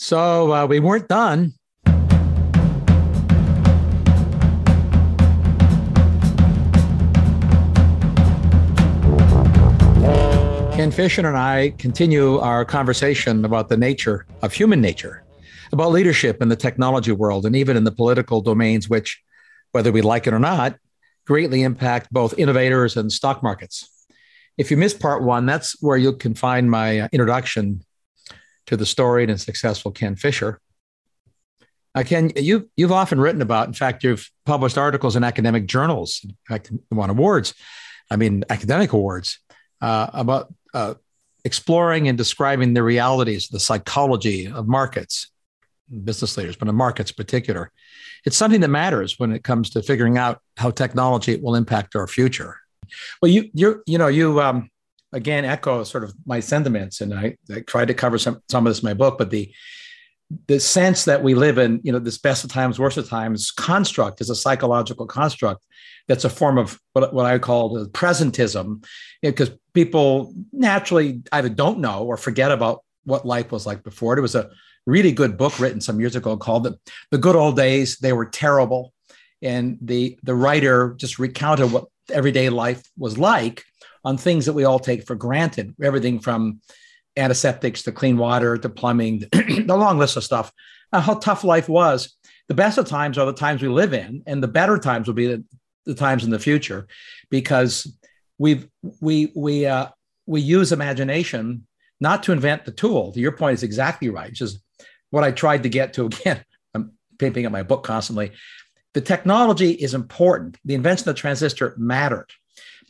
So uh, we weren't done. Ken Fisher and I continue our conversation about the nature of human nature, about leadership in the technology world, and even in the political domains, which, whether we like it or not, greatly impact both innovators and stock markets. If you missed part one, that's where you can find my uh, introduction to the storied and successful Ken Fisher. Uh, Ken, you, you've often written about, in fact, you've published articles in academic journals, in fact, won awards, I mean, academic awards, uh, about uh, exploring and describing the realities, the psychology of markets, business leaders, but in markets in particular. It's something that matters when it comes to figuring out how technology will impact our future. Well, you, you, you know, you, um, again echo sort of my sentiments, and I, I tried to cover some some of this in my book. But the the sense that we live in, you know, this best of times, worst of times construct is a psychological construct that's a form of what, what I call the presentism, because you know, people naturally either don't know or forget about what life was like before. There was a really good book written some years ago called the, the Good Old Days. They were terrible. And the, the writer just recounted what everyday life was like on things that we all take for granted, everything from antiseptics to clean water to plumbing, the long list of stuff, uh, how tough life was. The best of times are the times we live in, and the better times will be the, the times in the future because we've we we uh, we use imagination not to invent the tool. To Your point is exactly right. Which is what I tried to get to again. I'm paping up my book constantly. The technology is important. The invention of the transistor mattered.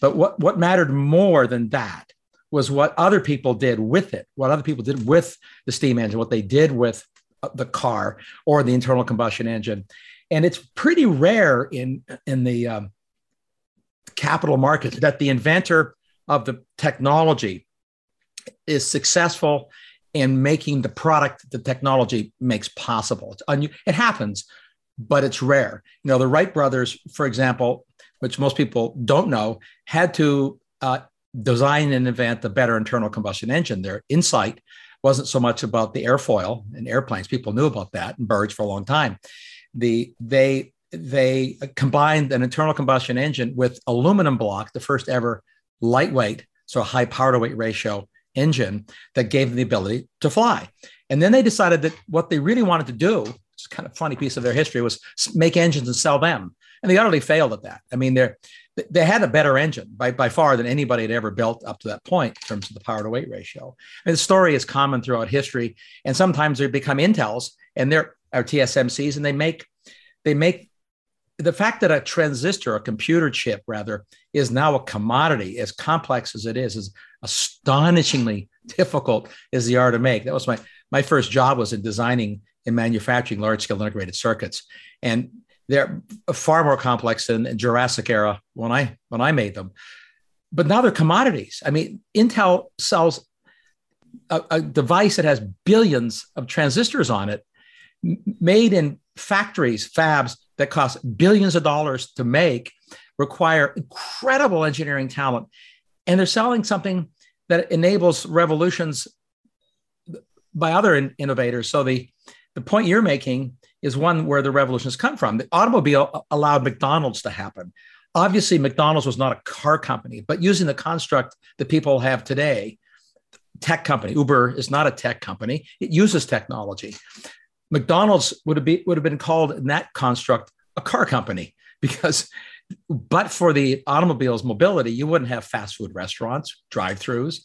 But what, what mattered more than that was what other people did with it, what other people did with the steam engine, what they did with uh, the car or the internal combustion engine. And it's pretty rare in, in the um, capital markets that the inventor of the technology is successful in making the product the technology makes possible. it happens, but it's rare. You know, the Wright brothers, for example, which most people don't know, had to uh, design and invent a better internal combustion engine. Their insight wasn't so much about the airfoil and airplanes. People knew about that and birds for a long time. The they they combined an internal combustion engine with aluminum block, the first ever lightweight, so high power to weight ratio engine that gave them the ability to fly. And then they decided that what they really wanted to do, it's kind of funny piece of their history, was make engines and sell them and they utterly failed at that. I mean, they they had a better engine by, by far than anybody had ever built up to that point in terms of the power to weight ratio. And the story is common throughout history, and sometimes they become Intels and they're our TSMCs, and they make they make the fact that a transistor, a computer chip rather, is now a commodity as complex as it is, is astonishingly difficult as the art to make. That was my my first job was in designing and manufacturing large scale integrated circuits. And they're far more complex than Jurassic era when I when I made them. But now they're commodities. I mean, Intel sells a, a device that has billions of transistors on it, made in factories, fabs that cost billions of dollars to make, require incredible engineering talent, and they're selling something that enables revolutions by other in- innovators. So the the point you're making is one where the revolution has come from. The automobile allowed McDonald's to happen. Obviously, McDonald's was not a car company, but using the construct that people have today, tech company, Uber is not a tech company. It uses technology. McDonald's would have, be, would have been called in that construct a car company because but for the automobile's mobility, you wouldn't have fast food restaurants, drive-throughs.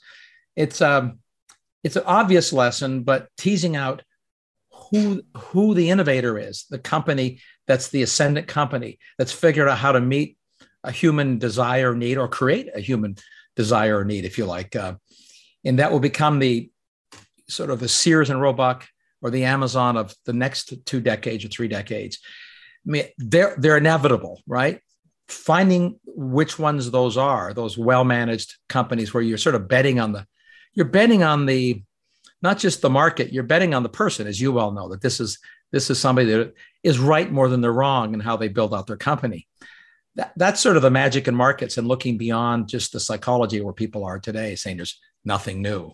It's um, it's an obvious lesson, but teasing out who who the innovator is, the company that's the ascendant company that's figured out how to meet a human desire need or create a human desire or need, if you like, uh, and that will become the sort of the Sears and Roebuck or the Amazon of the next two decades or three decades. I mean, they're they're inevitable, right? Finding which ones those are, those well-managed companies where you're sort of betting on the, you're betting on the not just the market you're betting on the person as you well know that this is this is somebody that is right more than they're wrong in how they build out their company. That, that's sort of the magic in markets and looking beyond just the psychology where people are today saying there's nothing new.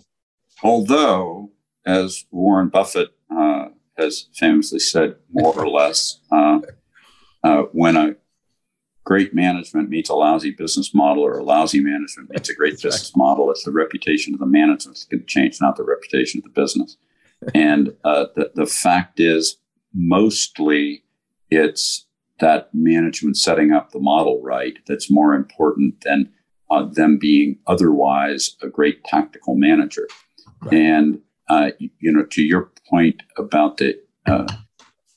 Although as warren buffett uh, has famously said, more or less, uh, uh, when a great management meets a lousy business model or a lousy management meets a great That's business model, it's the reputation of the management that's going to change, not the reputation of the business. and uh, the, the fact is, mostly it's that management setting up the model right that's more important than uh, them being otherwise a great tactical manager. Right. And, uh, you know, to your point about the uh,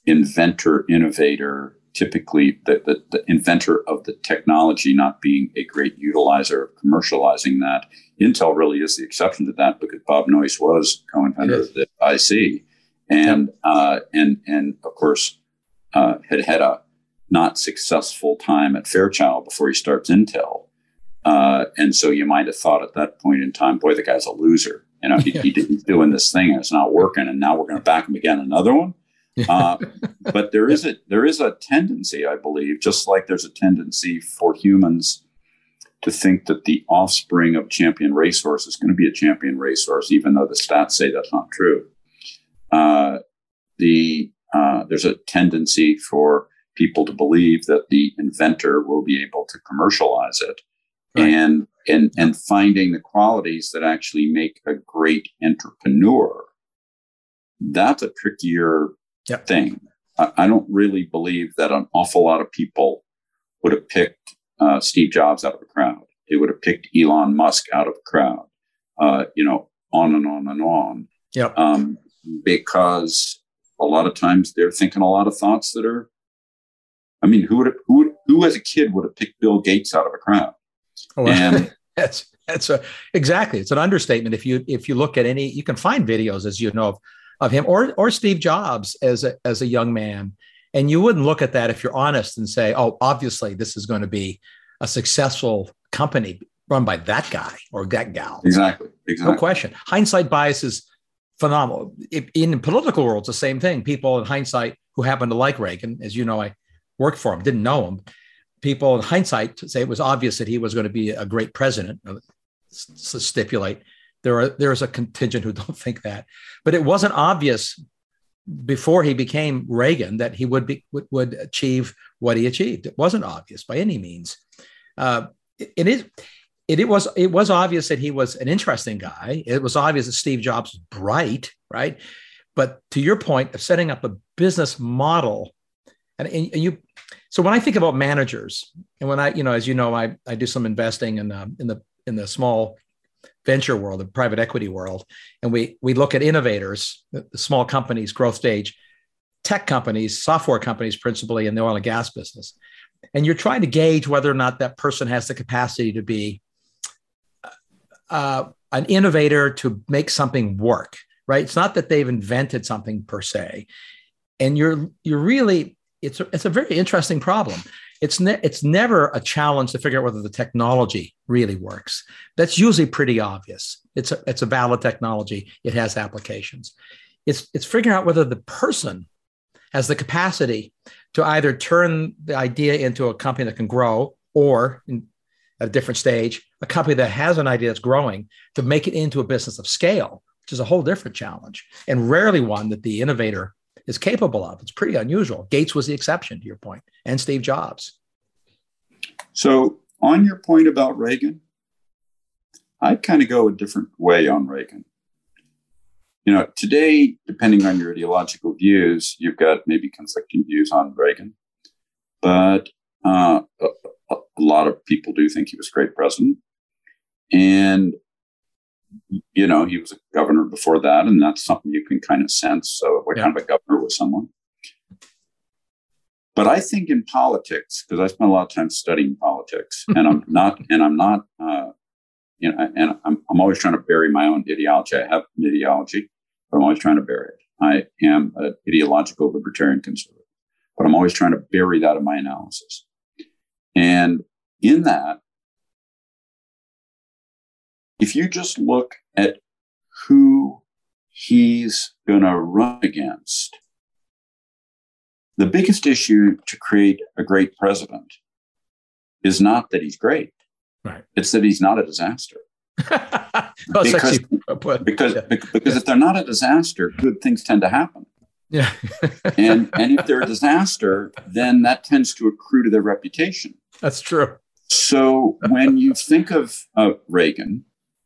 inventor, innovator, typically the, the, the, inventor of the technology not being a great utilizer of commercializing that. Intel really is the exception to that because Bob Noyce was co-inventor of the IC, and yep. uh, and and of course uh, had had a not successful time at Fairchild before he starts Intel, uh, and so you might have thought at that point in time, boy, the guy's a loser. You know, he, he, he's doing this thing and it's not working, and now we're going to back him again another one. Uh, but there is a there is a tendency, I believe, just like there's a tendency for humans to think that the offspring of champion racehorse is going to be a champion racehorse, even though the stats say that's not true. Uh, the uh, there's a tendency for people to believe that the inventor will be able to commercialize it, right. and and and finding the qualities that actually make a great entrepreneur. That's a trickier yep. thing. I, I, don't really believe that an awful lot of people would have picked uh, Steve Jobs out of a crowd. They would have picked Elon Musk out of a crowd. Uh, you know, on and on and on. Yeah. Um, because a lot of times they're thinking a lot of thoughts that are. I mean, who would have, who would, who as a kid would have picked Bill Gates out of a crowd? Oh, and that's that's a exactly. It's an understatement. If you if you look at any, you can find videos, as you know, of of him or or Steve Jobs as a as a young man. And you wouldn't look at that if you're honest and say, oh, obviously this is going to be a successful company run by that guy or that gal. Exactly. Exactly. No question. Hindsight bias is phenomenal. In political world, it's the same thing. People in hindsight who happen to like Reagan, as you know, I worked for him, didn't know him. People in hindsight say it was obvious that he was going to be a great president. Uh, stipulate there are there's a contingent who don't think that, but it wasn't obvious before he became Reagan that he would be would, would achieve what he achieved. It wasn't obvious by any means. Uh, it, it is. It, it was it was obvious that he was an interesting guy. It was obvious that Steve Jobs was bright, right? But to your point of setting up a business model, and, and you, so when I think about managers, and when I, you know, as you know, I I do some investing in the in the in the small venture world, the private equity world, and we we look at innovators, small companies, growth stage, tech companies, software companies, principally in the oil and gas business, and you're trying to gauge whether or not that person has the capacity to be uh, an innovator to make something work. Right? It's not that they've invented something per se, and you're you're really it's a, it's a very interesting problem it's ne- it's never a challenge to figure out whether the technology really works. That's usually pretty obvious. It's a, it's a valid technology. It has applications. It's it's figuring out whether the person has the capacity to either turn the idea into a company that can grow or in, at a different stage, a company that has an idea that's growing to make it into a business of scale, which is a whole different challenge and rarely one that the innovator is capable of. It's pretty unusual. Gates was the exception to your point, and Steve Jobs. So, on your point about Reagan, I'd kind of go a different way on Reagan. You know, today, depending on your ideological views, you've got maybe conflicting views on Reagan, but uh, a, a lot of people do think he was a great president. And you know, he was a governor before that, and that's something you can kind of sense. So, what yeah. kind of a governor was someone? But I think in politics, because I spent a lot of time studying politics, and I'm not, and I'm not, uh, you know, and I'm, I'm always trying to bury my own ideology. I have an ideology, but I'm always trying to bury it. I am an ideological libertarian conservative, but I'm always trying to bury that in my analysis. And in that, if you just look at who he's going to run against, the biggest issue to create a great president is not that he's great. Right. It's that he's not a disaster. well, because because, yeah. because if they're not a disaster, good things tend to happen. Yeah. and and if they're a disaster, then that tends to accrue to their reputation. That's true. So when you think of uh, Reagan,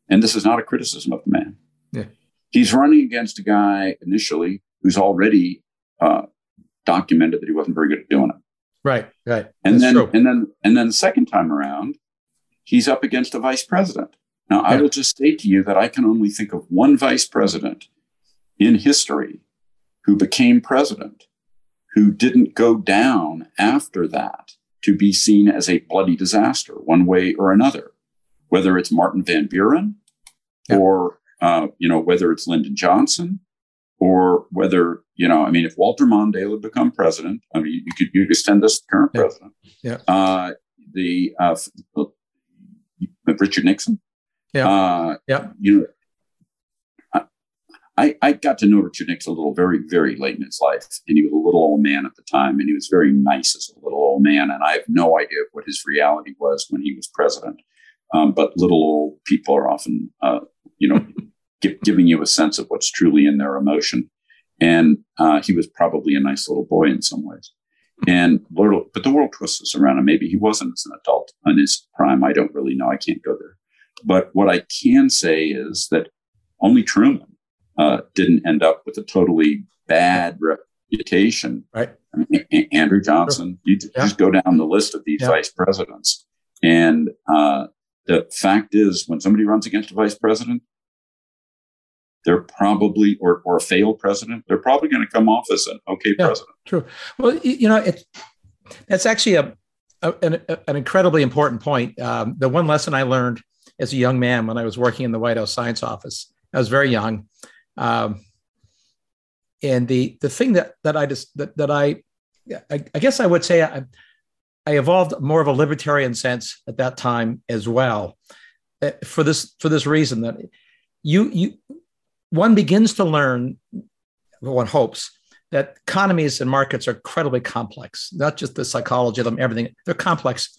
and this is not a criticism of the man, yeah. he's running against a guy initially who's already uh, documented that he wasn't very good at doing it. Right, right. And That's then true. and then and then the second time around, he's up against a vice president. Now I will just say to you that I can only think of one vice president in history who became president who didn't go down after that to be seen as a bloody disaster one way or another, whether it's Martin Van Buren Yeah. or uh, you know whether it's Lyndon Johnson or whether you know I mean if Walter Mondale had become president, I mean you could you could extend this to the current Yeah. president. Yeah. Uh, the uh, uh, Richard Nixon. Yeah. Uh, Yeah. You know. I, I got to know Richard Nixon a little very, very late in his life. And he was a little old man at the time, and he was very nice as a little old man. And I have no idea what his reality was when he was president. Um, but little old people are often, uh, you know, gi- giving you a sense of what's truly in their emotion. And uh, he was probably a nice little boy in some ways. And little, but the world twists us around, and maybe he wasn't as an adult in his prime. I don't really know. I can't go there. But what I can say is that only Truman uh, didn't end up with a totally bad reputation. Right. I mean, Andrew Johnson, you j- Yeah. just go down the list of these Yeah. vice presidents. And uh, the fact is, when somebody runs against a vice president, they're probably, or, or a failed president, they're probably going to come off as an okay Yeah. president. True. Well, you know, it, that's actually a, a an, an incredibly important point. Um, the one lesson I learned as a young man when I was working in the White House Science Office, I was very young, um, and the the thing that that I just that, that I, I I guess I would say I I evolved more of a libertarian sense at that time as well, uh, for this for this reason that you you one begins to learn, one hopes that economies and markets are incredibly complex, not just the psychology of them, everything. They're complex.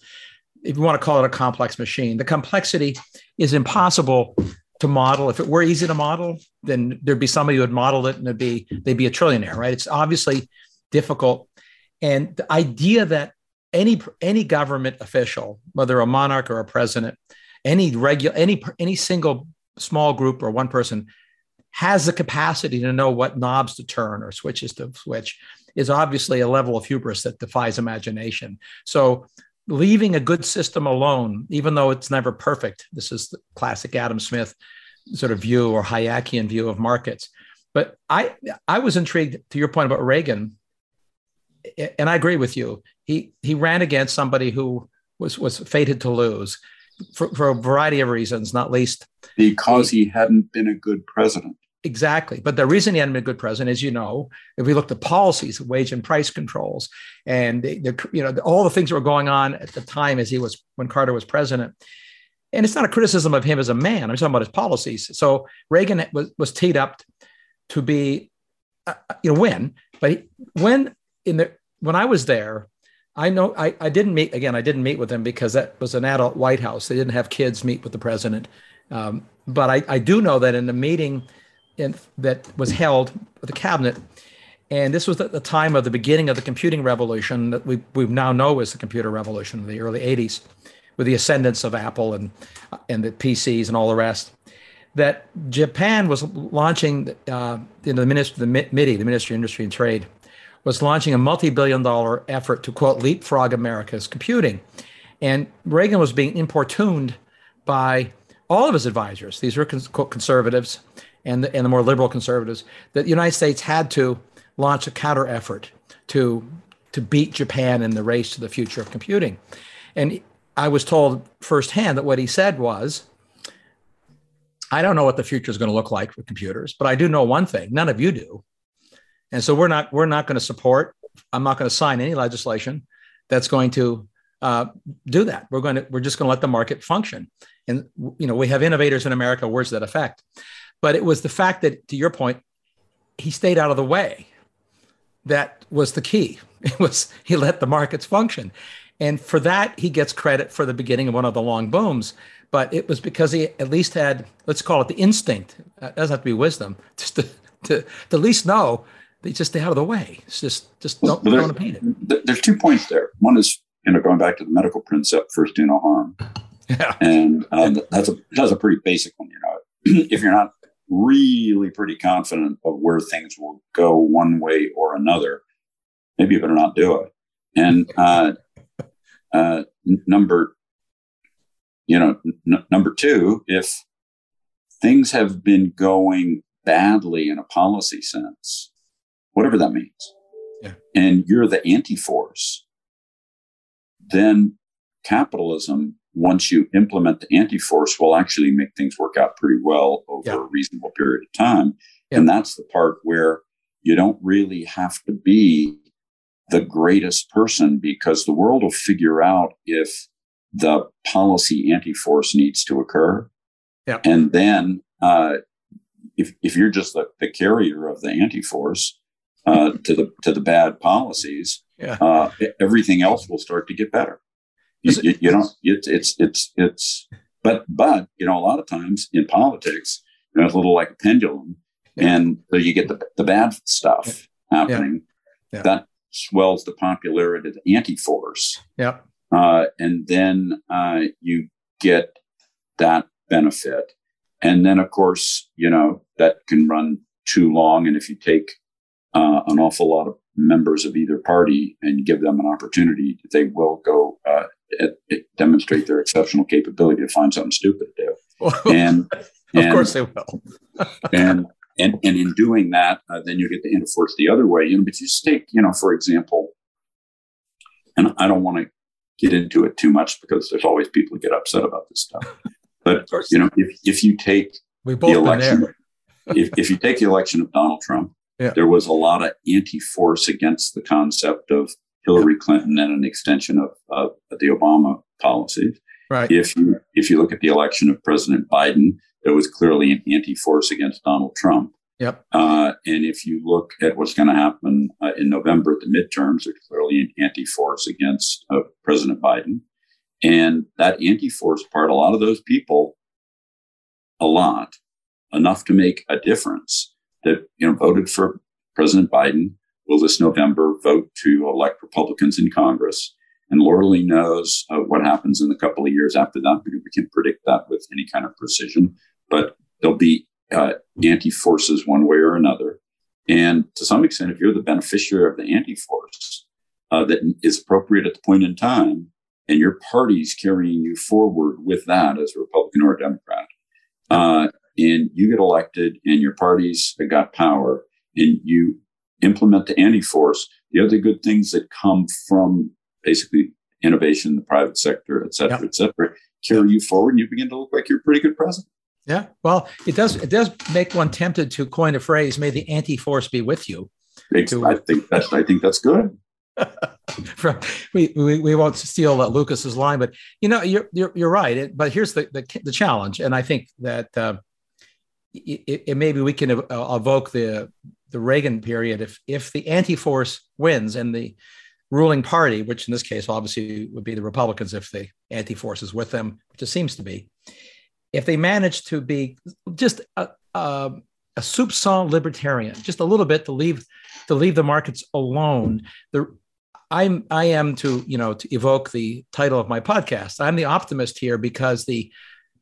If you want to call it a complex machine, the complexity is impossible to model. If it were easy to model, then there'd be somebody who would model it and it'd be they'd be a trillionaire, right? It's obviously difficult. And the idea that any any government official, whether a monarch or a president, any regular any any single small group or one person has the capacity to know what knobs to turn or switches to switch is obviously a level of hubris that defies imagination. So leaving a good system alone, even though it's never perfect, this is the classic Adam Smith sort of view or Hayekian view of markets. But I I was intrigued to your point about Reagan, and I agree with you. He he ran against somebody who was was fated to lose for, for a variety of reasons, not least Because he hadn't been a good president. Exactly. But the reason he hadn't been a good president, as you know, if we looked at policies, of wage and price controls, and the, the, you know all the things that were going on at the time as he was when Carter was president. And it's not a criticism of him as a man. I'm talking about his policies. So Reagan was was teed up to be, uh, you know, win. But he, when in the when I was there, I know I, I didn't meet Reagan. I didn't meet with him because that was an adult White House. They didn't have kids meet with the president. Um, but I, I do know that in the meeting in, that was held with the cabinet, and this was at the time of the beginning of the computing revolution that we we now know as the computer revolution in the early '80s, with the ascendance of Apple and and the PCs and all the rest. That Japan was launching, uh, the ministry, the MITI, the Ministry of Industry and Trade, was launching a multi-billion-dollar effort to quote leapfrog America's computing, and Reagan was being importuned by all of his advisors. These were quote, conservatives and the, and the more liberal conservatives. That the United States had to launch a counter effort to to beat Japan in the race to the future of computing. And I was told firsthand that what he said was, I don't know what the future is going to look like for computers, but I do know one thing: none of you do. And so we're not we're not going to support. I'm not going to sign any legislation that's going to uh, do that. We're going to we're just going to let the market function. And you know we have innovators in America. Words that effect. But it was the fact that, to your point, he stayed out of the way. That was the key. It was he let the markets function, and for that he gets credit for the beginning of one of the long booms. But it was because he at least had let's call it the instinct. It doesn't have to be wisdom, just to to, to at least know they just stay out of the way. It's just just don't, well, don't paint it. There's two points there. One is you know going back to the medical principle, first do no harm. Yeah, and um, that's a that's a pretty basic one. You know, if you're not really pretty confident of where things will go one way or another, maybe you better not do it. And uh, uh, number, you know, n- number two, if things have been going badly in a policy sense, whatever that means, yeah. and you're the anti-force, then capitalism, once you implement the anti-force, will actually make things work out pretty well over yeah. a reasonable period of time. Yeah. And that's the part where you don't really have to be the greatest person because the world will figure out if the policy anti-force needs to occur. Yeah. And then uh, if, if you're just the, the carrier of the anti-force uh, to the to the bad policies, yeah. uh, everything else will start to get better. You, you, you know, it's it's it's it's but but you know a lot of times in politics, you know, it's a little like a pendulum, yeah. and so you get the the bad stuff happening. Yeah. That swells the popularity of the anti-force. Yeah. Uh, and then uh, you get that benefit. And then, of course, you know, that can run too long. And if you take uh, an awful lot of members of either party and give them an opportunity, they will go uh, demonstrate their exceptional capability to find something stupid to do. and, and of course they will. and and, and in doing that, uh, then you get the anti-force the other way. You know, but you just take, you know, for example, and I don't want to get into it too much because there's always people who get upset about this stuff. But you know, if, if you take we both the election, if, if you take the election of Donald Trump, yeah. there was a lot of anti-force against the concept of Hillary Clinton and an extension of, of the Obama policies. Right. If you if you look at the election of President Biden, there was clearly an anti-force against Donald Trump. Yep. Uh, and if you look at what's going to happen uh, in November at the midterms, there's clearly an anti-force against uh, President Biden. And that anti-force part, a lot of those people, a lot, enough to make a difference that, you know, voted for President Biden will this November vote to elect Republicans in Congress. And Laura Lee knows uh, what happens in a couple of years after that we can predict that with any kind of precision. But there'll be uh, anti forces one way or another. And to some extent, if you're the beneficiary of the anti force uh, that is appropriate at the point in time, and your party's carrying you forward with that as a Republican or a Democrat, uh, and you get elected and your party's got power and you implement the anti force, the other good things that come from basically innovation in the private sector, et cetera, et cetera, carry you forward and you begin to look like you're a pretty good president. Yeah, well, it does. It does make one tempted to coin a phrase: "May the anti-force be with you." To, I think that's. I think that's good. From, we, we we won't steal uh, Lucas's line, but you know you're you're, you're right. It, but here's the, the, the challenge, and I think that uh, it, it, maybe we can uh, evoke the the Reagan period if if the anti-force wins and the ruling party, which in this case obviously would be the Republicans if the anti-force is with them, which it seems to be, if they manage to be just a, a, a soupçon libertarian, just a little bit to leave to leave the markets alone, the I'm I am to you know to evoke the title of my podcast. I'm the optimist here because the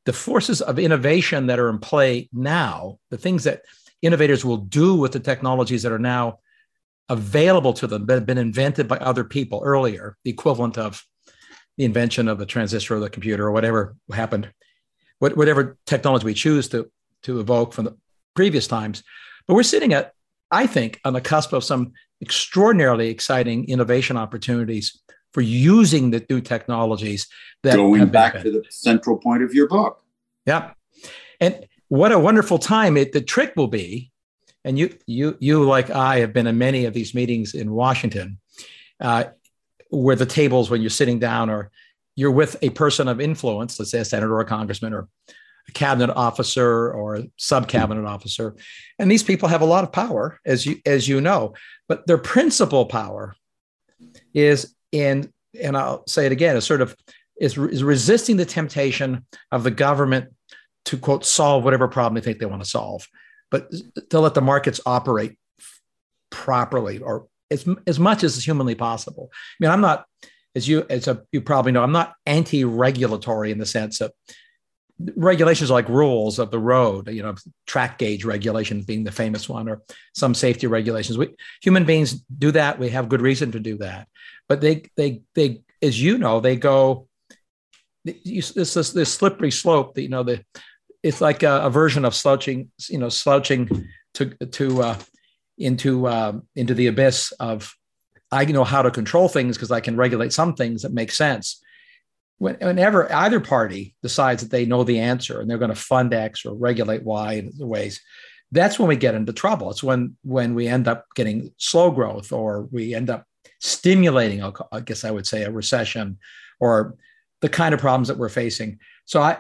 the forces of innovation that are in play now, the things that innovators will do with the technologies that are now available to them, that have been invented by other people earlier, the equivalent of the invention of the transistor or the computer or whatever happened whatever technology we choose to, to evoke from the previous times. But we're sitting at, I think, on the cusp of some extraordinarily exciting innovation opportunities for using the new technologies that going back to the central point of your book. Yeah. And what a wonderful time it the trick will be. And you you you like I have been in many of these meetings in Washington, uh, where the tables when you're sitting down or you're with a person of influence, let's say a senator or a congressman or a cabinet officer or a sub cabinet officer, and these people have a lot of power, as you as you know, but their principal power is in, and I'll say it again, is sort of is, is resisting the temptation of the government to quote solve whatever problem they think they want to solve, but to let the markets operate properly or as, as much as is humanly possible. I mean, I'm not, as you as a, you probably know, I'm not anti-regulatory in the sense of regulations like rules of the road, you know, track gauge regulations being the famous one, or some safety regulations. We human beings do that. We have good reason to do that, but they they they, as you know, they go. This this this slippery slope. That, you know, the it's like a, a, version of slouching, you know, slouching to to uh, into uh, into the abyss of I know how to control things because I can regulate some things that make sense whenever either party decides that they know the answer and they're going to fund X or regulate Y in the ways, that's when we get into trouble. It's when when we end up getting slow growth or we end up stimulating, I guess I would say, a recession or the kind of problems that we're facing. So I,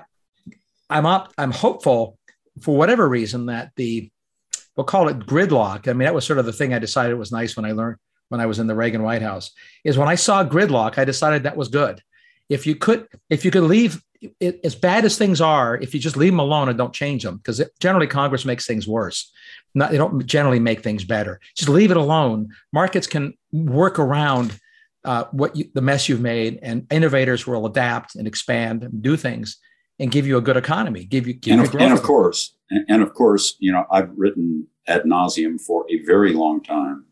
I'm up, I'm hopeful for whatever reason that the we'll call it gridlock. I mean, that was sort of the thing I decided was nice when I learned when I was in the Reagan White House. Is when I saw gridlock, I decided that was good if you could if you could leave it, as bad as things are if you just leave them alone and don't change them because generally congress makes things worse. Not, they don't generally make things better. Just leave it alone. Markets can work around uh, what you, the mess you've made and innovators will adapt and expand and do things and give you a good economy give you give and, you of, and of course and, and of course you know i've written ad nauseum for a very long time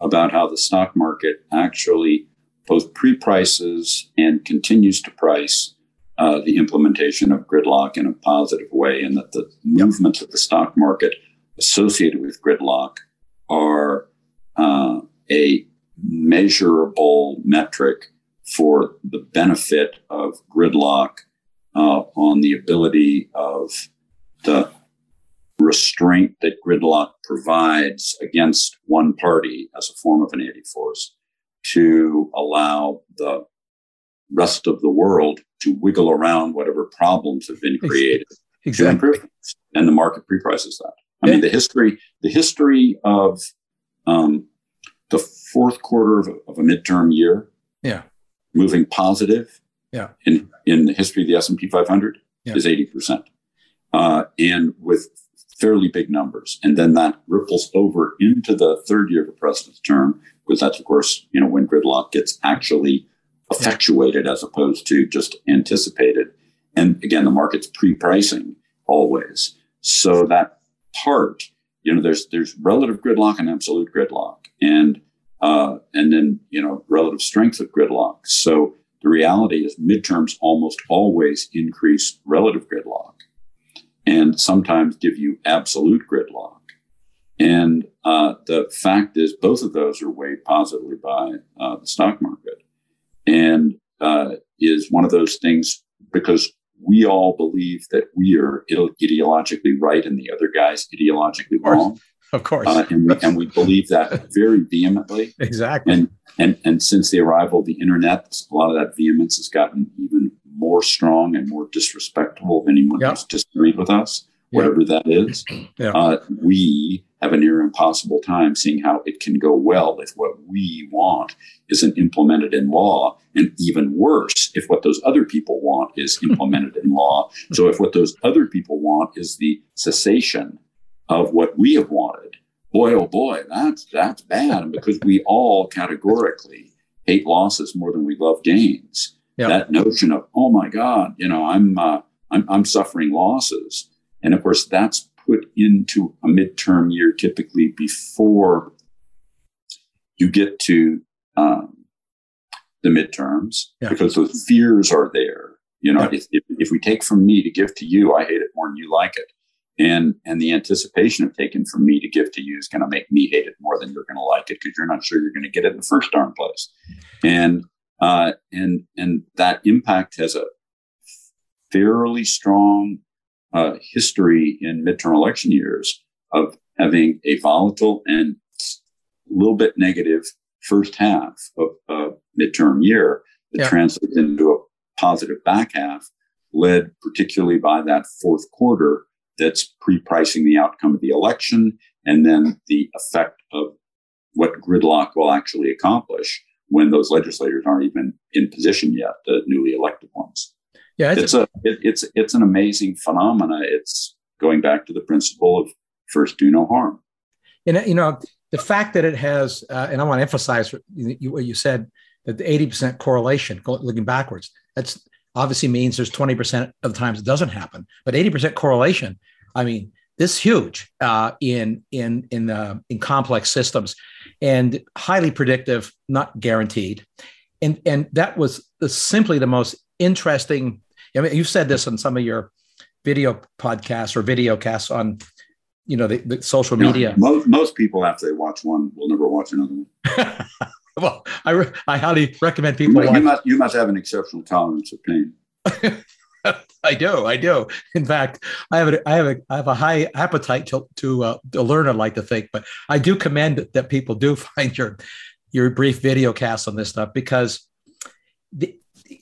about how the stock market actually both pre-prices and continues to price uh, the implementation of gridlock in a positive way, and that the movements of the stock market associated with gridlock are uh, a measurable metric for the benefit of gridlock uh, on the ability of the restraint that gridlock provides against one party as a form of an anti-force to allow the rest of the world to wiggle around whatever problems have been created exactly. and the market pre-prices that. I yeah. mean, the history, the history of um, the fourth quarter of, of, a midterm year, yeah, moving positive, yeah, in in the history of the S and P 500 yeah. is eighty percent, uh, and with fairly big numbers, and then that ripples over into the third year of the president's term because that's of course you know when gridlock gets actually effectuated as opposed to just anticipated. And again the market's pre-pricing always. So that part you know there's there's relative gridlock and absolute gridlock and uh, and then you know relative strength of gridlock. So the reality is midterms almost always increase relative gridlock and sometimes give you absolute gridlock and uh, the fact is, both of those are weighed positively by uh, the stock market, and uh, is one of those things because we all believe that we are ideologically right and the other guy's ideologically wrong. Of course, uh, and, we, and we believe that very vehemently. Exactly. And and and since the arrival of the internet, a lot of that vehemence has gotten even more strong and more disrespectful of anyone yep. who's disagreed with us, whatever yep. that is. Yep. Uh, we have a near impossible time seeing how it can go well if what we want isn't implemented in law, and even worse if what those other people want is implemented in law. So if what those other people want is the cessation of what we have wanted, boy oh boy, that's that's bad. And because we all categorically hate losses more than we love gains, that notion of oh my god, you know, I'm uh, I'm, I'm suffering losses, and of course that's put into a midterm year typically before you get to um, the midterms yeah. because those fears are there. You know, yeah. if, if, if, we take from me to give to you, I hate it more than you like it. And, and the anticipation of taking from me to give to you is going to make me hate it more than you're going to like it because you're not sure you're going to get it in the first darn place. And, uh, and, and that impact has a fairly strong uh, history in midterm election years of having a volatile and a little bit negative first half of a midterm year that yeah. translates into a positive back half, led particularly by that fourth quarter that's pre-pricing the outcome of the election and then the effect of what gridlock will actually accomplish when those legislators aren't even in position yet, the newly elected ones. Yeah, it's, it's a, it, it's it's an amazing phenomena. It's going back to the principle of first do no harm. And you know, the fact that it has, uh, and I want to emphasize what you, said that the 80% correlation looking backwards, that's obviously means there's 20% of the times it doesn't happen, but 80% correlation, I mean, this huge uh, in in in uh, in complex systems, and highly predictive, not guaranteed, and and that was simply the most interesting. I mean, you've said this on some of your video podcasts or video casts on you know the, the social media. Know, most, most people after they watch one will never watch another one. well, I, re- I highly recommend people. You, you must you must have an exceptional tolerance of pain. I do, I do. In fact, I have a, I have a, I have a high appetite to to, uh, to learn. I like to think, but I do commend that people do find your your brief video casts on this stuff because, the,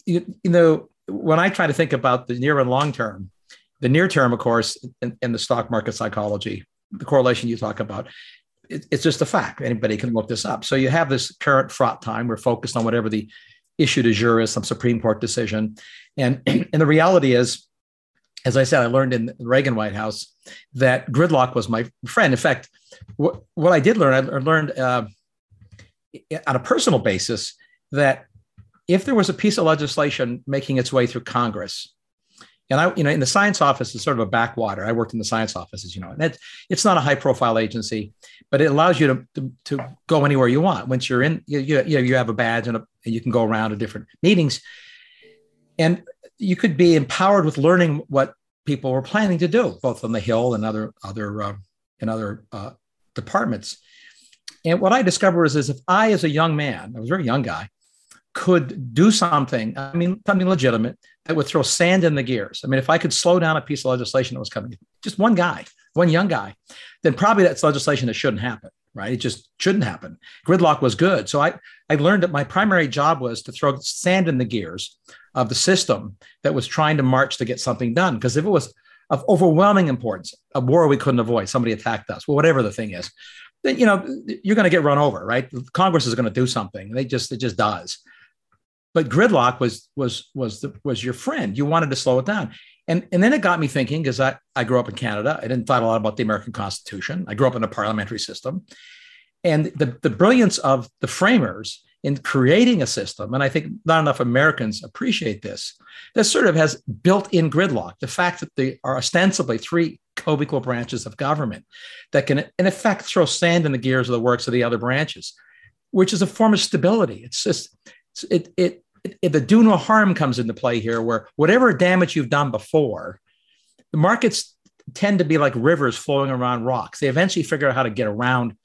you, you know, when I try to think about the near and long term, the near term, of course, in, in the stock market psychology, the correlation you talk about, it, it's just a fact. Anybody can look this up. So you have this current fraught time. We're focused on whatever the issue de jure is, some Supreme Court decision, and and the reality is, as I said, I learned in the Reagan White House that gridlock was my friend. In fact, what what I did learn, I learned uh, on a personal basis that if there was a piece of legislation making its way through Congress and I, you know, in the science office is sort of a backwater. I worked in the science offices, you know, and it's, it's not a high profile agency, but it allows you to, to, to go anywhere you want. Once you're in, you, you, you have a badge and, a, and you can go around to different meetings. And you could be empowered with learning what people were planning to do, both on the Hill and other, other, uh, and other uh, departments. And what I discovered is, is if I, as a young man, I was a very young guy, could do something, I mean, something legitimate that would throw sand in the gears. I mean, if I could slow down a piece of legislation that was coming, just one guy, one young guy, then probably that's legislation that shouldn't happen, right? It just shouldn't happen. Gridlock was good. So I, I learned that my primary job was to throw sand in the gears of the system that was trying to march to get something done. Because if it was of overwhelming importance, a war we couldn't avoid, somebody attacked us, well, whatever the thing is, then you know you're going to get run over, right? Congress is going to do something. They just it just does but gridlock was was was the, was your friend. You wanted to slow it down, and and then it got me thinking because I I grew up in Canada. I didn't thought a lot about the American Constitution. I grew up in a parliamentary system, and the the brilliance of the framers in creating a system, and I think not enough Americans appreciate this. That sort of has built-in gridlock. The fact that there are ostensibly three co-equal branches of government that can, in effect, throw sand in the gears of the works of the other branches, which is a form of stability. It's just it, it, it, the do no harm comes into play here, where whatever damage you've done before, the markets tend to be like rivers flowing around rocks. They eventually figure out how to get around,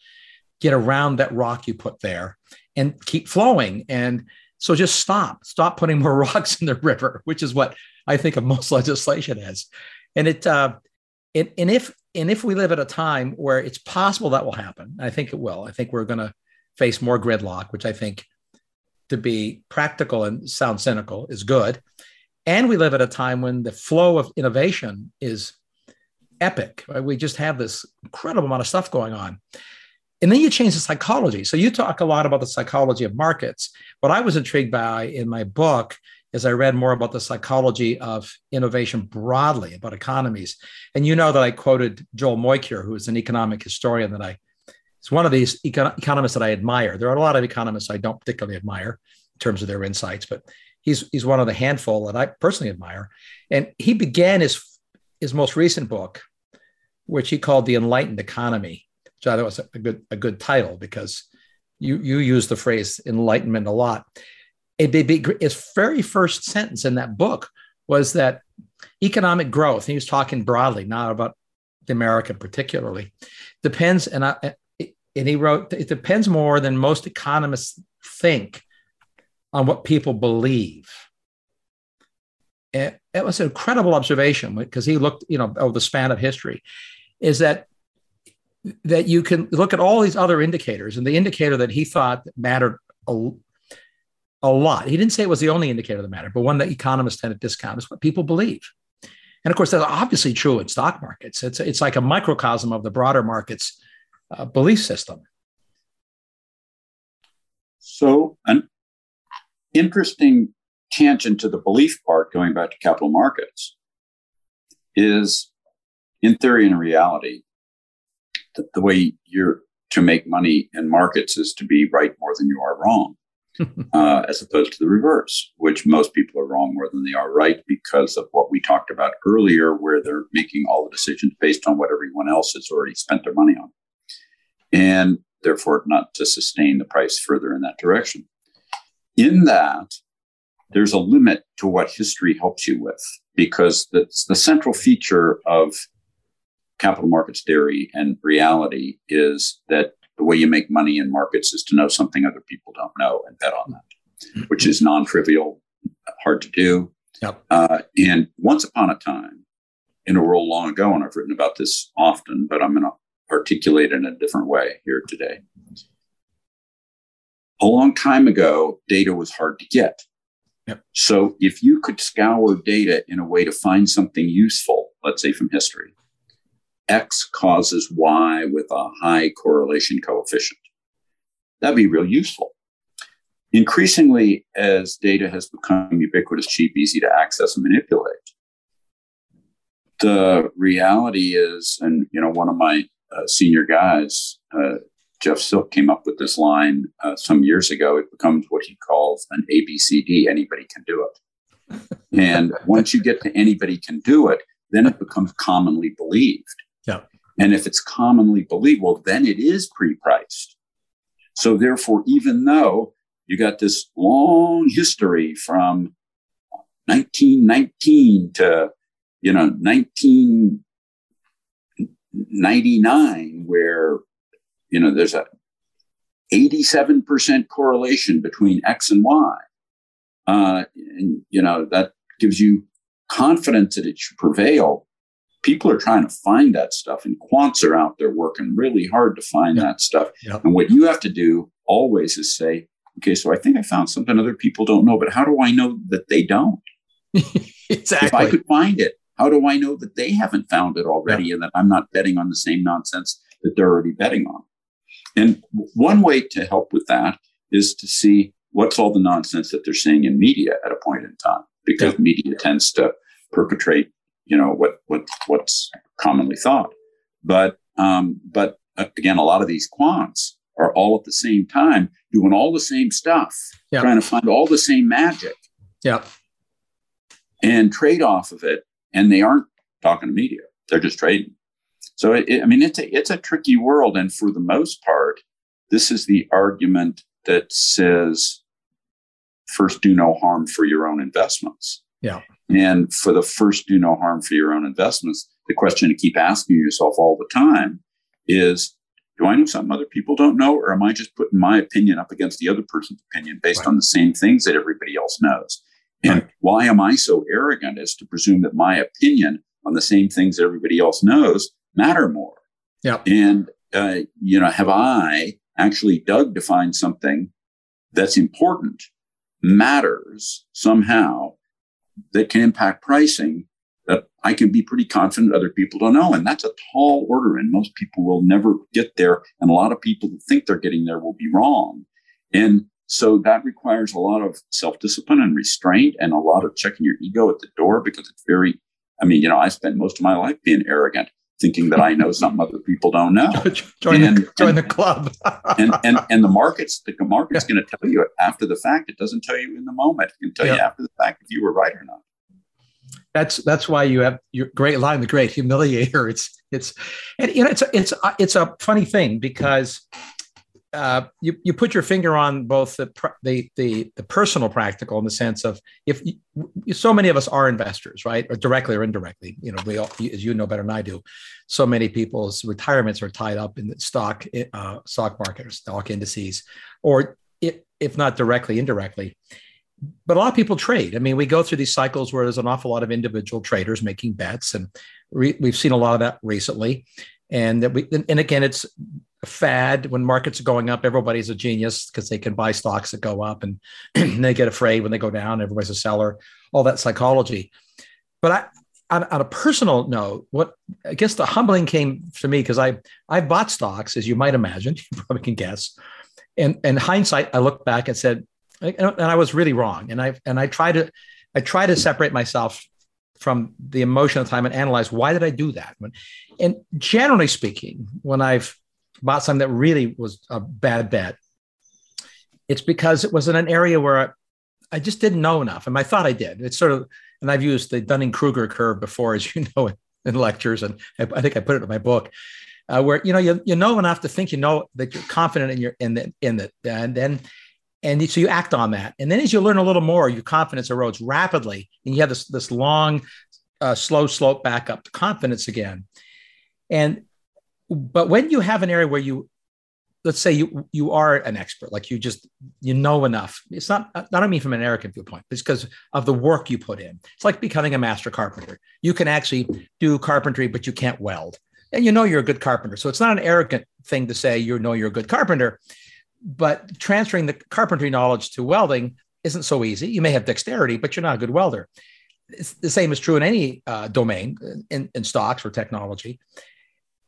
get around that rock you put there, and keep flowing. And so just stop, stop putting more rocks in the river, which is what I think of most legislation is. And it, uh, it and if and if we live at a time where it's possible that will happen, I think it will. I think we're going to face more gridlock, which I think to be practical and sound cynical is good. And we live at a time when the flow of innovation is epic. Right? We just have this incredible amount of stuff going on. And then you change the psychology. So you talk a lot about the psychology of markets. What I was intrigued by in my book is I read more about the psychology of innovation broadly, about economies. And you know that I quoted Joel Mokyr, who is an economic historian that I He's one of these econ- economists that I admire. There are a lot of economists I don't particularly admire in terms of their insights, but he's he's one of the handful that I personally admire. And he began his his most recent book, which he called "The Enlightened Economy," which I thought was a good a good title because you you use the phrase enlightenment a lot. It, it, his very first sentence in that book was that economic growth, and he was talking broadly, not about the America particularly, depends, and I, and he wrote, it depends more than most economists think on what people believe. It was an incredible observation because he looked, you know, over the span of history, is that that you can look at all these other indicators, and the indicator that he thought mattered a, a lot. He didn't say it was the only indicator that mattered, but one that economists tend to discount is what people believe. And of course, that's obviously true in stock markets. It's, it's like a microcosm of the broader markets uh, belief system. So, an interesting tangent to the belief part, going back to capital markets, is in theory and in reality, the, the way you're to make money in markets is to be right more than you are wrong, uh, as opposed to the reverse, which most people are wrong more than they are right because of what we talked about earlier, where they're making all the decisions based on what everyone else has already spent their money on. And therefore, not to sustain the price further in that direction. In that, there's a limit to what history helps you with because the, the central feature of capital markets theory and reality is that the way you make money in markets is to know something other people don't know and bet on that, which is non trivial, hard to do. Yep. Uh, and once upon a time, in a world long ago, and I've written about this often, but I'm going to articulate in a different way here today. A long time ago, data was hard to get. Yep. So if you could scour data in a way to find something useful, let's say from history, X causes Y with a high correlation coefficient. That'd be real useful. Increasingly, as data has become ubiquitous, cheap, easy to access and manipulate, the reality is, and you know, one of my uh, senior guys, uh, Jeff Silk, came up with this line uh, some years ago. It becomes what he calls an ABCD. Anybody can do it. and once you get to anybody can do it, then it becomes commonly believed. Yeah. And if it's commonly believed, well, then it is pre-priced. So therefore, even though you got this long history from 1919 to, you know, 1999, where, you know, there's a 87% correlation between X and Y. Uh, and, you know, that gives you confidence that it should prevail people are trying to find that stuff and quants are out there working really hard to find yep. that stuff. Yep. And what you have to do always is say, okay, so I think I found something other people don't know, but how do I know that they don't? exactly. If I could find it, how do I know that they haven't found it already yep. and that I'm not betting on the same nonsense that they're already betting on? And one way to help with that is to see what's all the nonsense that they're saying in media at a point in time, because media tends to perpetrate you know what what what's commonly thought. But um, but uh, again, a lot of these quants are all at the same time doing all the same stuff, yeah. trying to find all the same magic. Yeah. And trade off of it, and they aren't talking to media; they're just trading. So it, it, I mean, it's a it's a tricky world, and for the most part, this is the argument that says first do no harm for your own investments. Yeah. And for the first do no harm for your own investments, the question to keep asking yourself all the time is do I know something other people don't know, or am I just putting my opinion up against the other person's opinion based right. on the same things that everybody else knows? And why am I so arrogant as to presume that my opinion on the same things everybody else knows matter more? Yeah. And, uh, you know, have I actually dug to find something that's important, matters somehow, that can impact pricing that I can be pretty confident other people don't know. And that's a tall order, and most people will never get there. And a lot of people who think they're getting there will be wrong. And so that requires a lot of self discipline and restraint and a lot of checking your ego at the door because it's very, I mean, you know, I spent most of my life being arrogant thinking that I know something other people don't know. join, and, the, join and, the club. and, and, and the markets, the market's yeah. going to tell you after the fact. It doesn't tell you in the moment. It can tell yeah. you after the fact if you were right or not. That's that's why you have your great line, the great humiliator. It's it's and you know it's a, it's a, it's a funny thing because uh, you you put your finger on both the, the the the personal practical in the sense of if you, so many of us are investors, right, or directly or indirectly. You know, we all, as you know better than I do, so many people's retirements are tied up in the stock uh, stock market or stock indices, or if, if not directly, indirectly. But a lot of people trade. I mean, we go through these cycles where there's an awful lot of individual traders making bets, and re- we've seen a lot of that recently. And that we, and again, it's fad. When markets are going up everybody's a genius because they can buy stocks that go up and, they get afraid when they go down. Everybody's a seller. All that psychology. But i on, on a personal note what i guess the humbling came to me because i i bought stocks as you might imagine you probably can guess. And in hindsight i looked back and said and i was really wrong. And i and i try to i try to separate myself from the emotion of time and analyze why did i do that? And generally speaking when i've bought something that really was a bad bet, it's because it was in an area where I, just didn't know enough. And I thought I did. It's sort of, and I've used the Dunning Kruger curve before, as you know, in lectures. And I, I think I put it in my book. Uh, where you know you, you know enough to think you know that you're confident in your in the in the and then and so you act on that and then as you learn a little more your confidence erodes rapidly and you have this this long uh, slow slope back up to confidence again and but when you have an area where you let's say you you are an expert like you just you know enough it's not i don't mean from an arrogant viewpoint but it's because of the work you put in. It's like becoming a master carpenter. You can actually do carpentry but you can't weld. And you know you're a good carpenter. So it's not an arrogant thing to say you know you're a good carpenter but transferring the carpentry knowledge to welding isn't so easy. You may have dexterity but you're not a good welder. It's the same is true in any uh, domain in, in stocks or technology.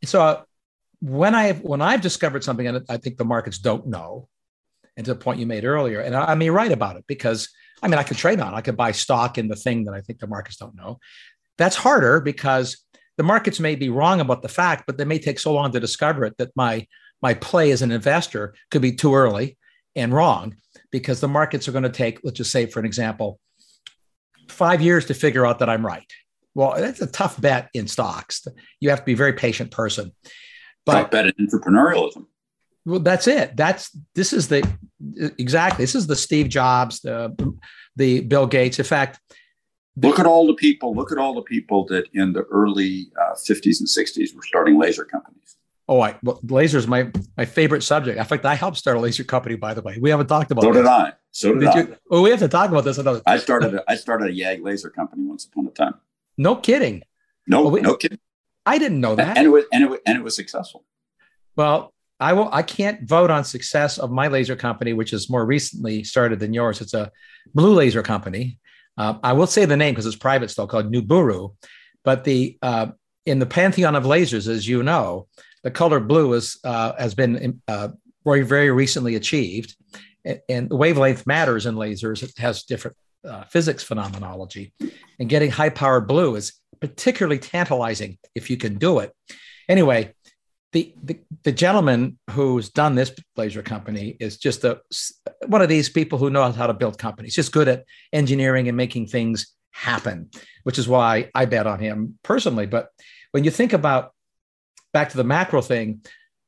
So uh, when I when I've discovered something and I think the markets don't know, and to the point you made earlier, and I, I may write about it because I mean I could trade on, I could buy stock in the thing that I think the markets don't know. That's harder because the markets may be wrong about the fact, but they may take so long to discover it that my my play as an investor could be too early and wrong because the markets are going to take, let's just say, for an example, five years to figure out that I'm right. Well, that's a tough bet in stocks. You have to be a very patient person. But bet in entrepreneurialism. Well, that's it. That's this is the exactly this is the Steve Jobs, the the Bill Gates. In fact, look at all the people. Look at all the people that in the early uh, 50s and 60s were starting laser companies. Oh, I well, lasers my my favorite subject. In fact, I helped start a laser company. By the way, we haven't talked about. So this. did I. So did, did I. You? Oh, we have to talk about this another. I started. A, I started a YAG laser company once upon a time. No kidding. No, oh, we, no kidding. I didn't know that. And it was and it was, and it was successful. Well, I will. I can't vote on success of my laser company, which is more recently started than yours. It's a blue laser company. Uh, I will say the name because it's private still, called Nuburu. But the uh, in the pantheon of lasers, as you know, the color blue is uh, has been uh, very very recently achieved, and the wavelength matters in lasers. It has different uh, physics phenomenology, and getting high power blue is particularly tantalizing if you can do it. Anyway, the, the, the gentleman who's done this blazer company is just a one of these people who knows how to build companies, just good at engineering and making things happen, which is why I bet on him personally. But when you think about back to the macro thing,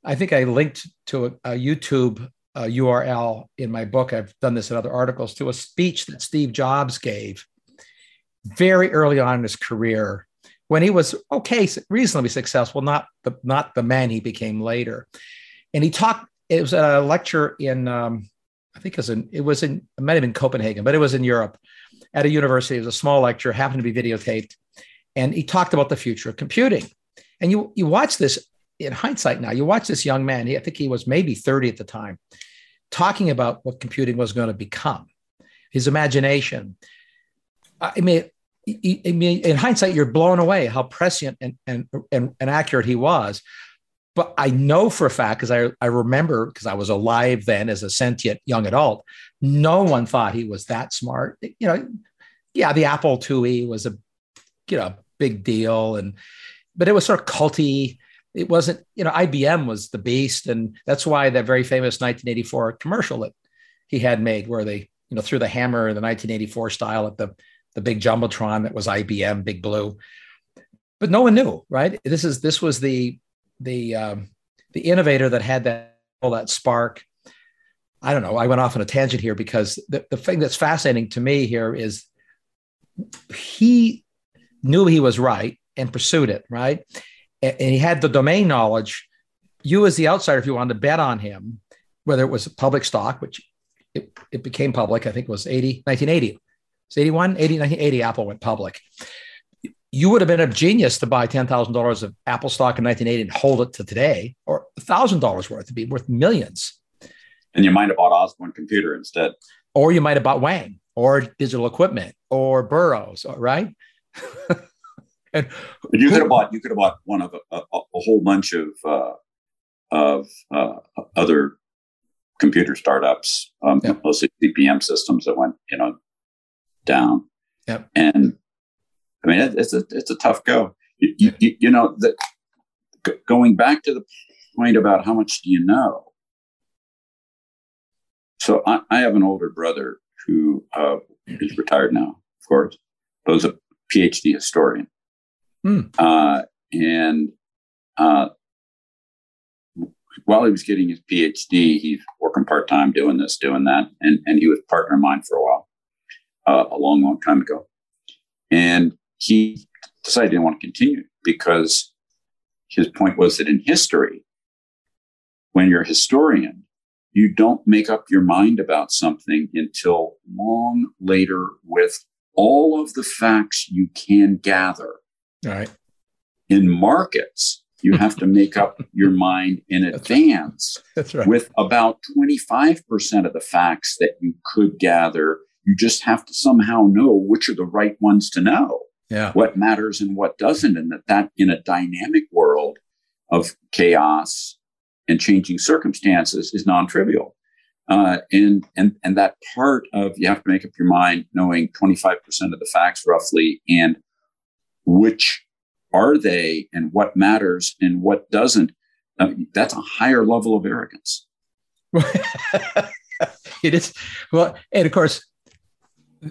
I think I linked to a, a YouTube uh, URL in my book. I've done this in other articles to a speech that Steve Jobs gave very early on in his career when he was okay, reasonably successful, not the not the man he became later. And he talked. It was a lecture in, um, I think it was in, it was in, it might have been Copenhagen, but it was in Europe, at a university. It was a small lecture, happened to be videotaped, and he talked about the future of computing. And you you watch this in hindsight now. You watch this young man. He, I think he was maybe thirty at the time, talking about what computing was going to become, his imagination. I mean, I mean, in hindsight, you're blown away how prescient and, and, and, and accurate he was. But I know for a fact, because I, I remember, because I was alive then as a sentient young adult, no one thought he was that smart. You know, yeah, the Apple IIe was a, you know, big deal. And, but it was sort of culty. It wasn't, you know, IBM was the beast. And that's why that very famous 1984 commercial that he had made where they, you know, threw the hammer in the 1984 style at the the big jumbotron that was IBM, Big Blue. But no one knew, right? This is this was the the um, the innovator that had that all that spark. I don't know. I went off on a tangent here because the, the thing that's fascinating to me here is he knew he was right and pursued it, right? And, and he had the domain knowledge. You, as the outsider, if you wanted to bet on him, whether it was public stock, which it, it became public, I think it was 80, 1980, it's 81, 80, 1980, Apple went public. You would have been a genius to buy $10,000 of Apple stock in 1980 and hold it to today, or $1,000 worth to be worth millions. And you might have bought Osborne Computer instead. Or you might have bought Wang or digital equipment or Burroughs, right? and you could have bought you could have bought one of a, a, a whole bunch of uh, of uh, other computer startups, um, yeah. mostly CP/M systems that went you know down. Yep. And I mean, it, it's a it's a tough go. You, you, you know, the, going back to the point about how much do you know. So I, I have an older brother who uh, is retired now, of course, but was a PhD historian. Hmm. Uh, and uh, while he was getting his PhD, he's working part time doing this, doing that, and and he was partner of mine for a while, uh, a long, long time ago, and he decided he didn't want to continue because his point was that in history, when you're a historian, you don't make up your mind about something until long later with all of the facts you can gather. All right. In markets, you have to make up your mind in advance That's right. with about 25% of the facts that you could gather. You just have to somehow know which are the right ones to know. Yeah. What matters and what doesn't. And that, that in a dynamic world of chaos and changing circumstances is non-trivial. Uh, and and and that part of you have to make up your mind knowing 25% of the facts roughly and which are they and what matters and what doesn't um, that's a higher level of arrogance it is well and of course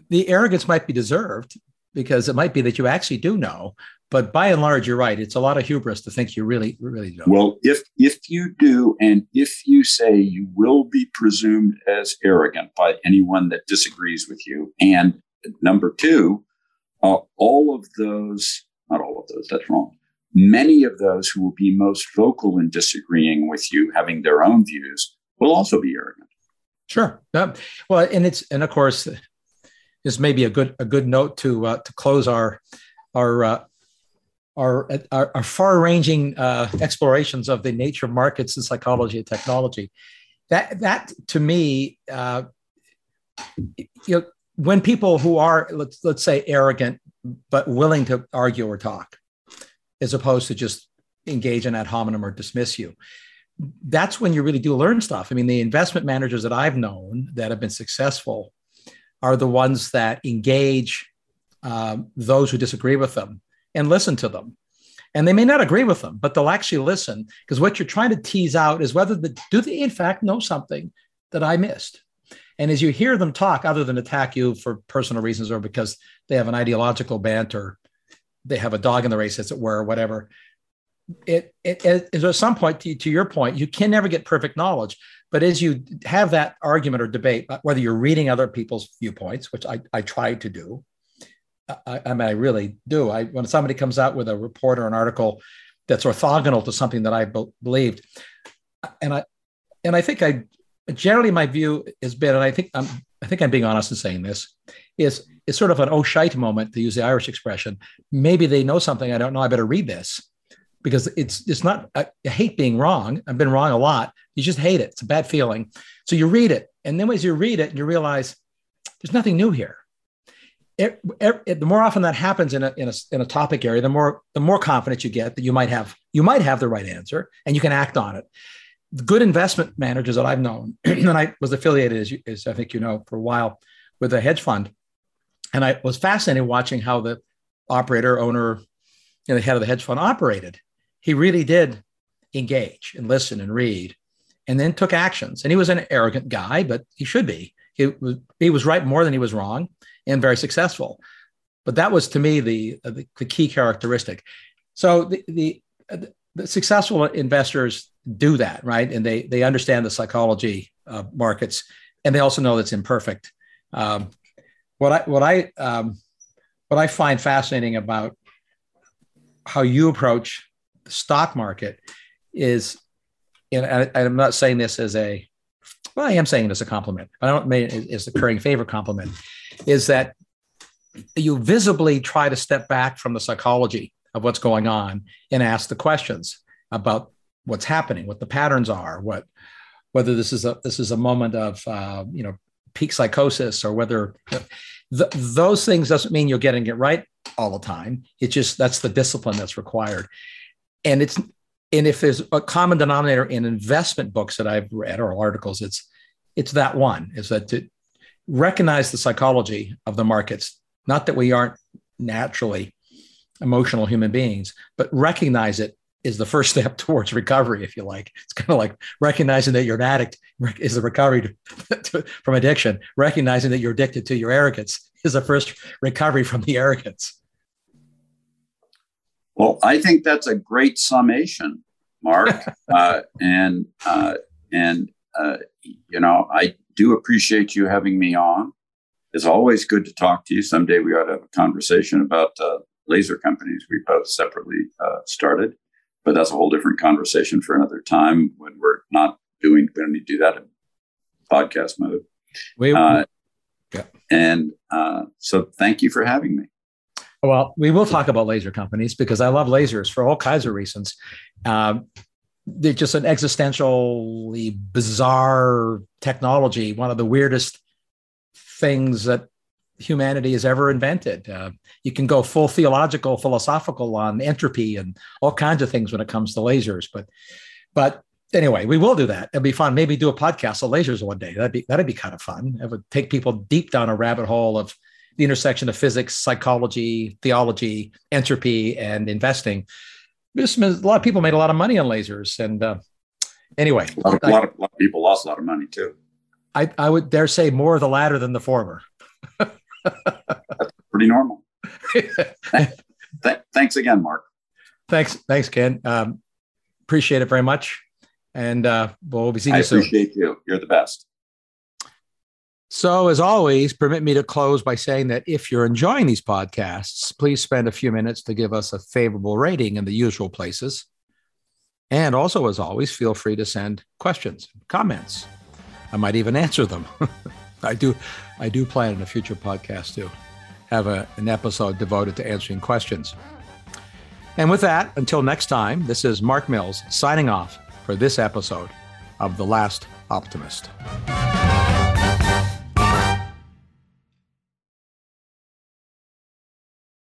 the arrogance might be deserved because it might be that you actually do know but by and large you're right it's a lot of hubris to think you really really don't well if if you do and if you say you will be presumed as arrogant by anyone that disagrees with you and number two uh, all of those not all of those, that's wrong. Many of those who will be most vocal in disagreeing with you, having their own views, will also be arrogant. Sure. Uh, well, and it's and of course, this maybe a good a good note to uh, to close our our uh, our, our, our far-ranging uh, explorations of the nature of markets and psychology and technology. That that to me, uh, you know, when people who are let's let's say arrogant but willing to argue or talk, as opposed to just engage in ad hominem or dismiss you. That's when you really do learn stuff. I mean, the investment managers that I've known that have been successful are the ones that engage um, those who disagree with them and listen to them. And they may not agree with them, but they'll actually listen because what you're trying to tease out is whether the, do they in fact know something that I missed. And as you hear them talk, other than attack you for personal reasons or because they have an ideological bent or they have a dog in the race, as it were, or whatever, it, it, it at some point, to, to your point, you can never get perfect knowledge. But as you have that argument or debate, whether you're reading other people's viewpoints, which I, I try to do, I, I mean, I really do. I, when somebody comes out with a report or an article that's orthogonal to something that I be- believed, and I, and I think I generally my view has been, and I think I'm, I think I'm being honest in saying this, is it's sort of an oh shite moment to use the Irish expression. Maybe they know something I don't know. I better read this because it's it's not. I, hate being wrong. I've been wrong a lot. You just hate it. It's a bad feeling. So you read it, and then as you read it, you realize there's nothing new here. It, it, the more often that happens in a, in a in a topic area, the more the more confident you get that you might have you might have the right answer and you can act on it good investment managers that I've known, and I was affiliated, as, you, as I think you know, for a while with a hedge fund. And I was fascinated watching how the operator, owner, know, the head of the hedge fund operated. He really did engage and listen and read and then took actions. And he was an arrogant guy, but he should be. He was, he was right more than he was wrong and very successful. But that was to me the, the, the key characteristic. So the, the, the successful investors do that, right? And they they understand the psychology of markets, and they also know that's imperfect. Um, what I what I um, what I find fascinating about how you approach the stock market is, and I, am not saying this as a well, I am saying it as a compliment. But I don't mean it as a recurring favor compliment. Is that you visibly try to step back from the psychology of what's going on and ask the questions about what's happening, what the patterns are, what whether this is a this is a moment of uh, you know peak psychosis or whether th- those things doesn't mean you're getting it right all the time. It just that's the discipline that's required, and it's and if there's a common denominator in investment books that I've read or articles, it's it's that one is that to recognize the psychology of the markets, not that we aren't naturally emotional human beings, but recognize it is the first step towards recovery, if you like. It's kind of like recognizing that you're an addict is the recovery to, to, from addiction. Recognizing that you're addicted to your arrogance is the first recovery from the arrogance. Well, I think that's a great summation, Mark. uh, and uh, and uh, you know, I do appreciate you having me on. It's always good to talk to you. Someday we ought to have a conversation about uh, laser companies we both separately uh, started, but that's a whole different conversation for another time when we're not doing. We don't need to do that in podcast mode. We, uh, yeah. And uh, so, thank you for having me. Well, we will talk about laser companies because I love lasers for all kinds of reasons. Um, they're just an existentially bizarre technology, one of the weirdest things that humanity has ever invented. Uh, you can go full theological, philosophical on entropy and all kinds of things when it comes to lasers. But, but anyway, we will do that. It'll be fun. Maybe do a podcast on lasers one day. That'd be that'd be kind of fun. It would take people deep down a rabbit hole of the intersection of physics, psychology, theology, entropy, and investing. This, a lot of people made a lot of money on lasers, and uh, anyway, a lot, of, I, lot, of, lot of people lost a lot of money too. I, I would dare say more of the latter than the former. That's pretty normal. Th- thanks again, Mark. Thanks, thanks, Ken. Um, appreciate it very much, and uh, we'll be seeing you soon. I appreciate you. You're the best. So, as always, permit me to close by saying that if you're enjoying these podcasts, please spend a few minutes to give us a favorable rating in the usual places. And also, as always, feel free to send questions, comments. I might even answer them. I do, I do plan in a future podcast to have a, an episode devoted to answering questions. And with that, until next time, this is Mark Mills signing off for this episode of The Last Optimist.